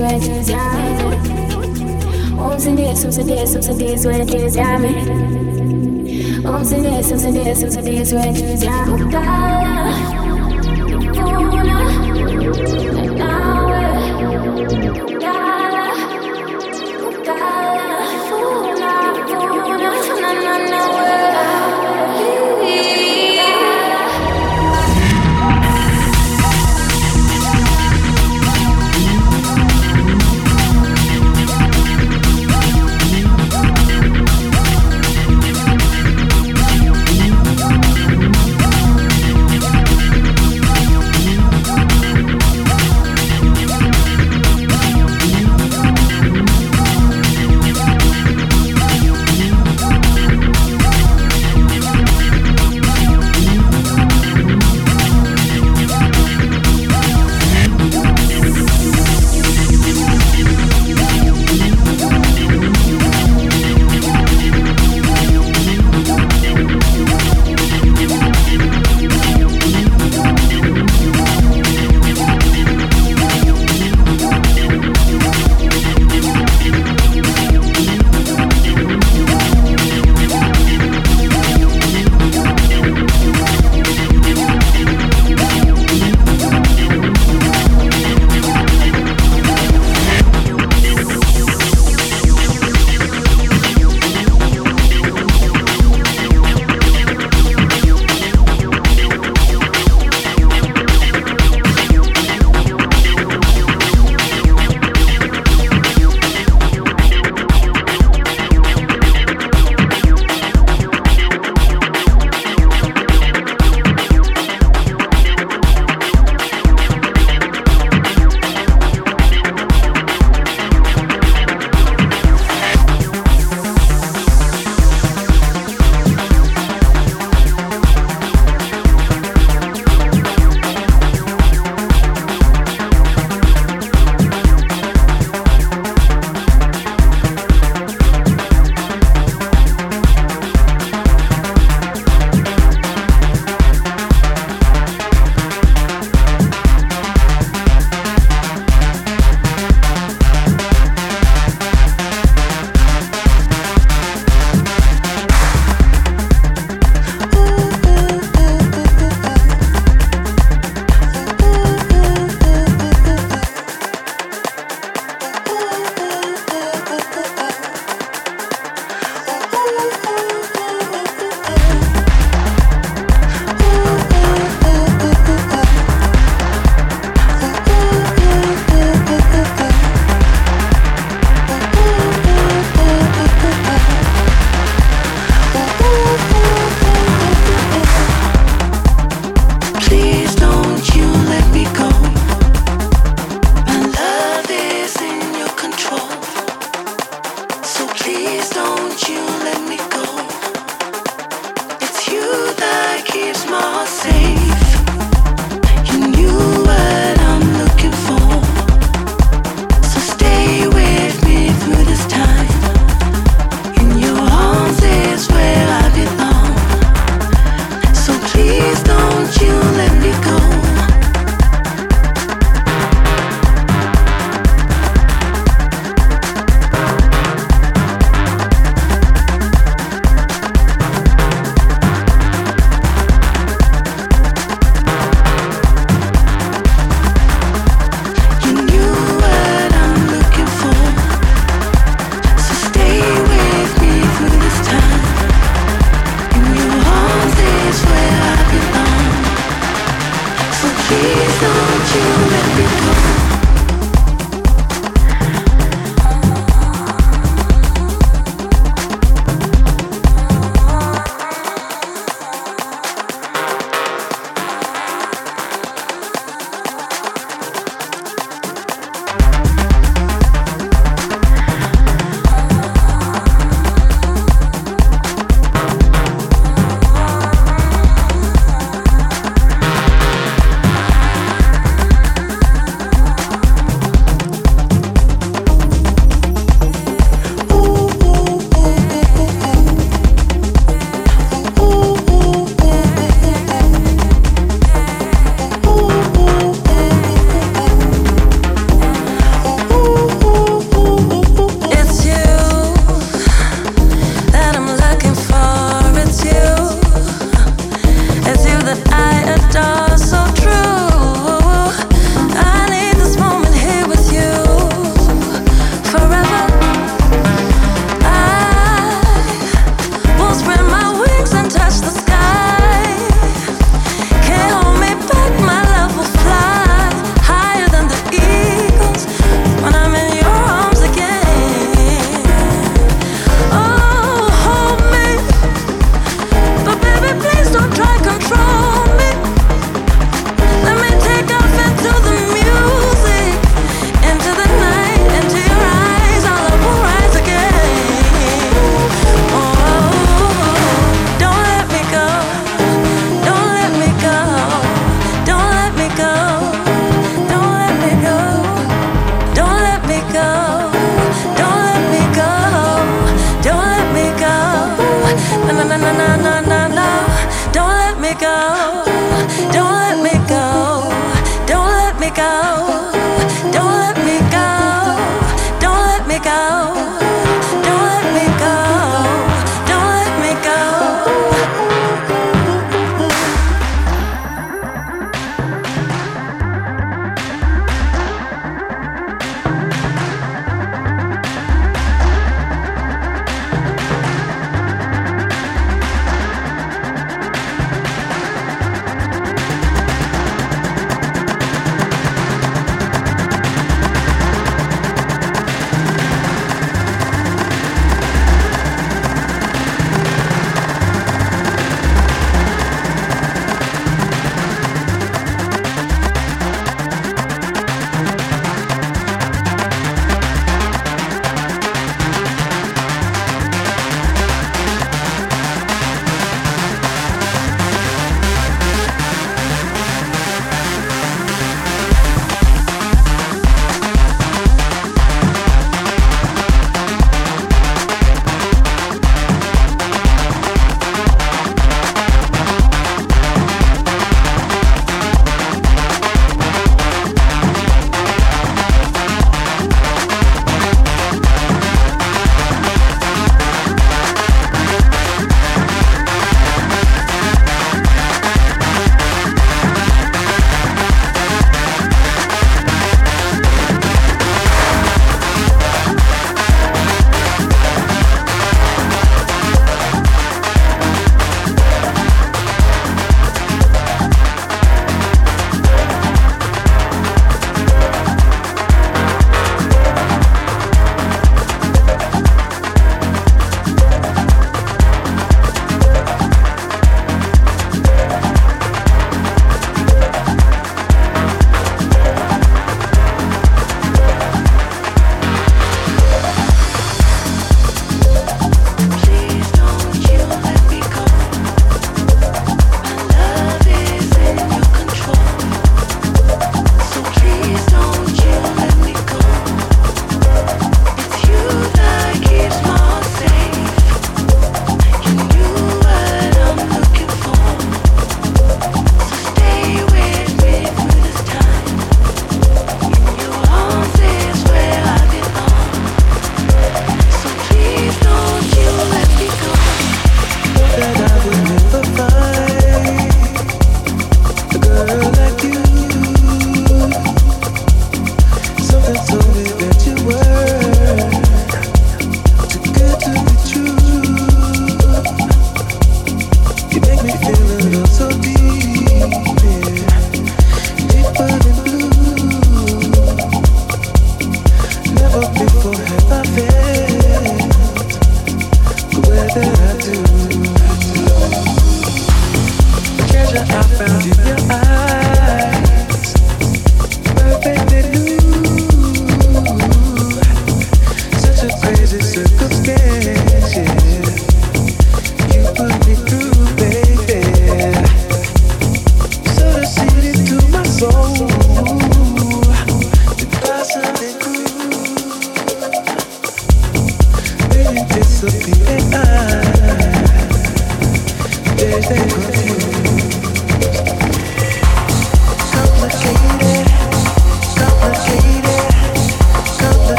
sweat, yeah. Om sin det, som sin det, som sin det, sweat, yeah, me. Om sin det, som sin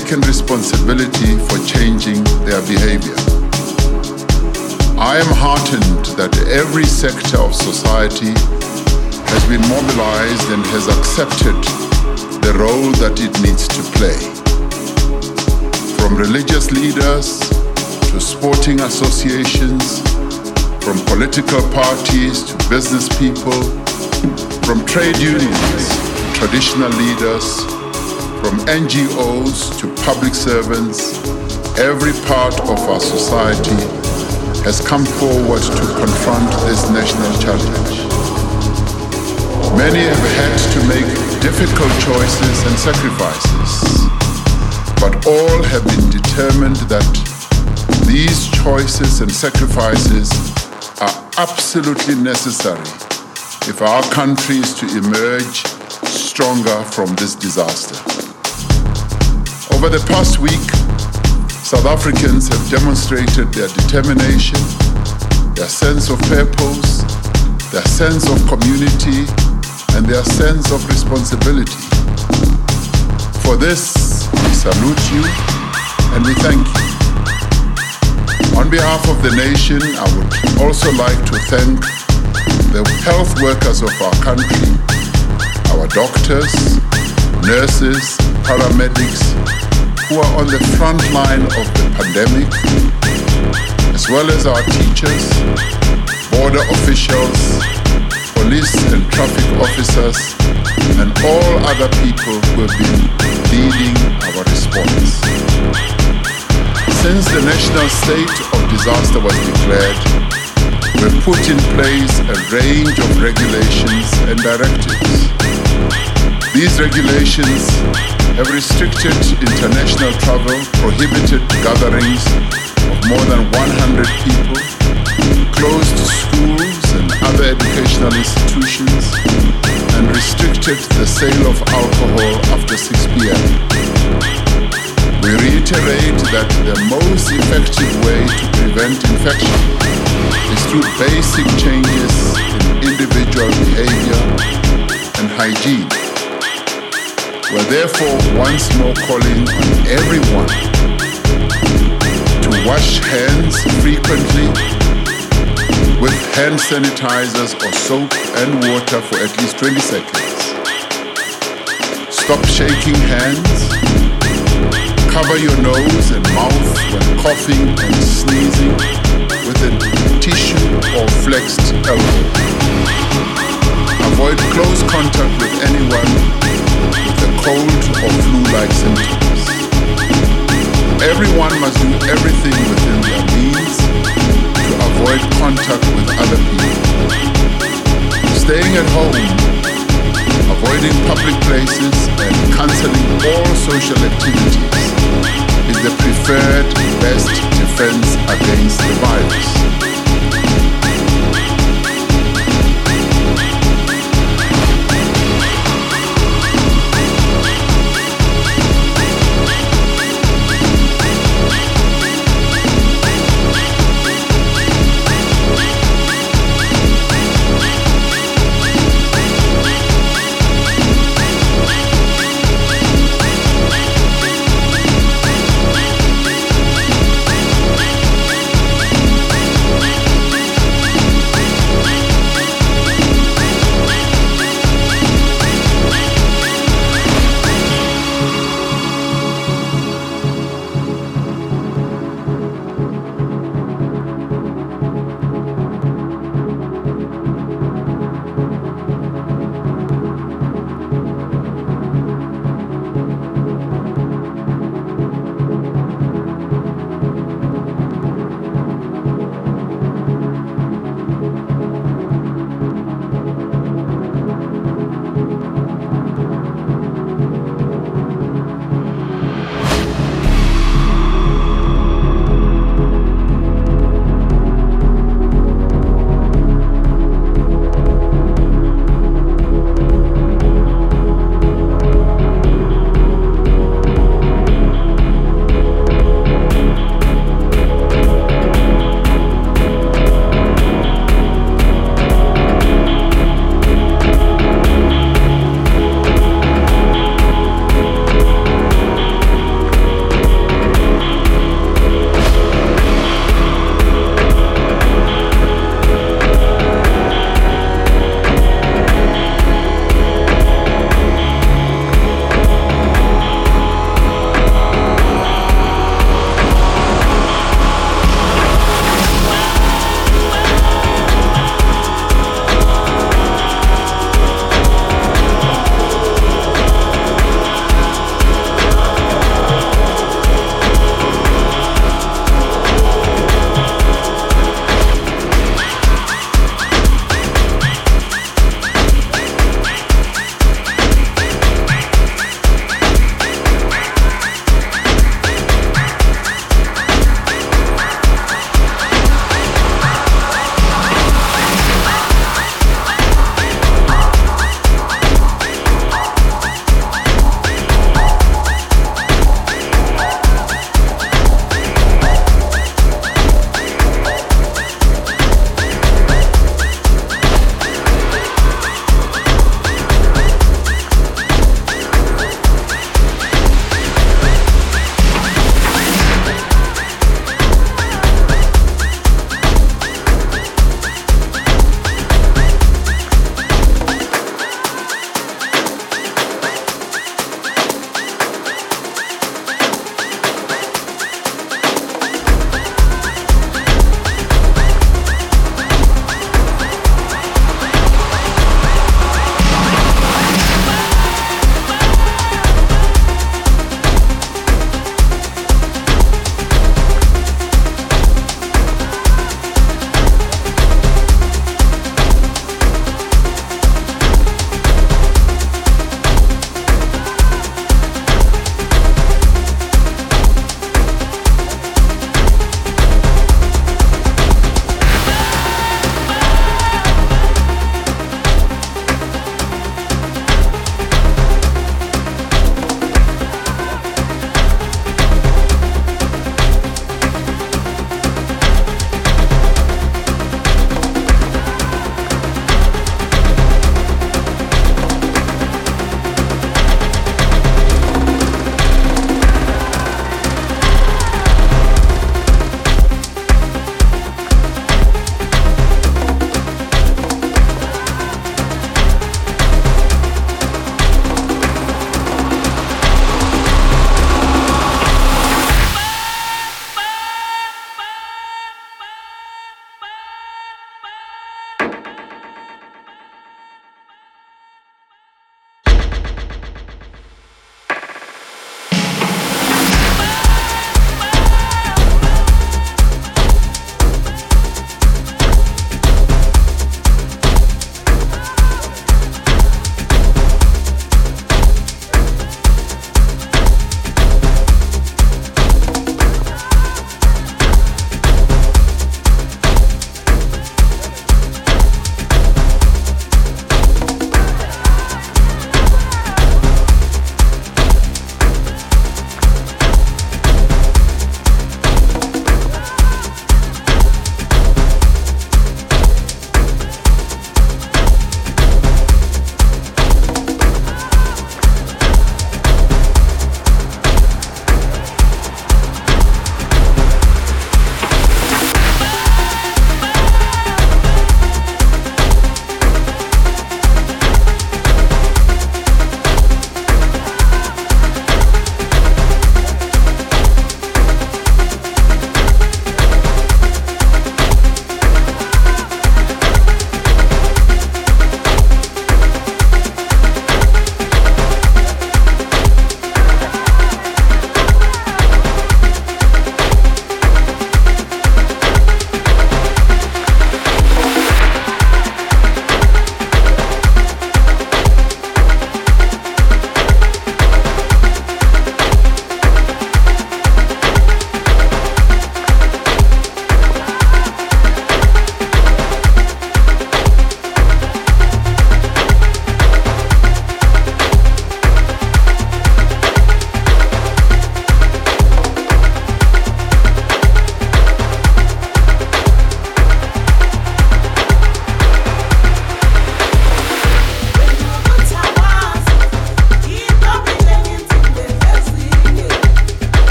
taken responsibility for changing their behavior. I am heartened that every sector of society has been mobilized and has accepted the role that it needs to play. From religious leaders to sporting associations, from political parties to business people, from trade unions, traditional leaders, from NGOs to public servants, every part of our society has come forward to confront this national challenge. Many have had to make difficult choices and sacrifices, but all have been determined that these choices and sacrifices are absolutely necessary if our country is to emerge stronger from this disaster. Over the past week, South Africans have demonstrated their determination, their sense of purpose, their sense of community, and their sense of responsibility. For this, we salute you and we thank you. On behalf of the nation, I would also like to thank the health workers of our country, our doctors, nurses, paramedics, who are on the front line of the pandemic, as well as our teachers, border officials, police and traffic officers, and all other people who have been leading our response. Since the national state of disaster was declared, we've put in place a range of regulations and directives. These regulations have restricted international travel, prohibited gatherings of more than 100 people, closed schools and other educational institutions, and restricted the sale of alcohol after 6 p.m. We reiterate that the most effective way to prevent infection is through basic changes in individual behavior and hygiene. We're therefore once more calling on everyone to wash hands frequently with hand sanitizers or soap and water for at least 20 seconds. Stop shaking hands. Cover your nose and mouth when coughing and sneezing with a tissue or flexed elbow. Avoid close contact with anyone with a cold or flu-like symptoms. Everyone must do everything within their means to avoid contact with other people. Staying at home, avoiding public places, and cancelling all social activities is the preferred best defense against the virus.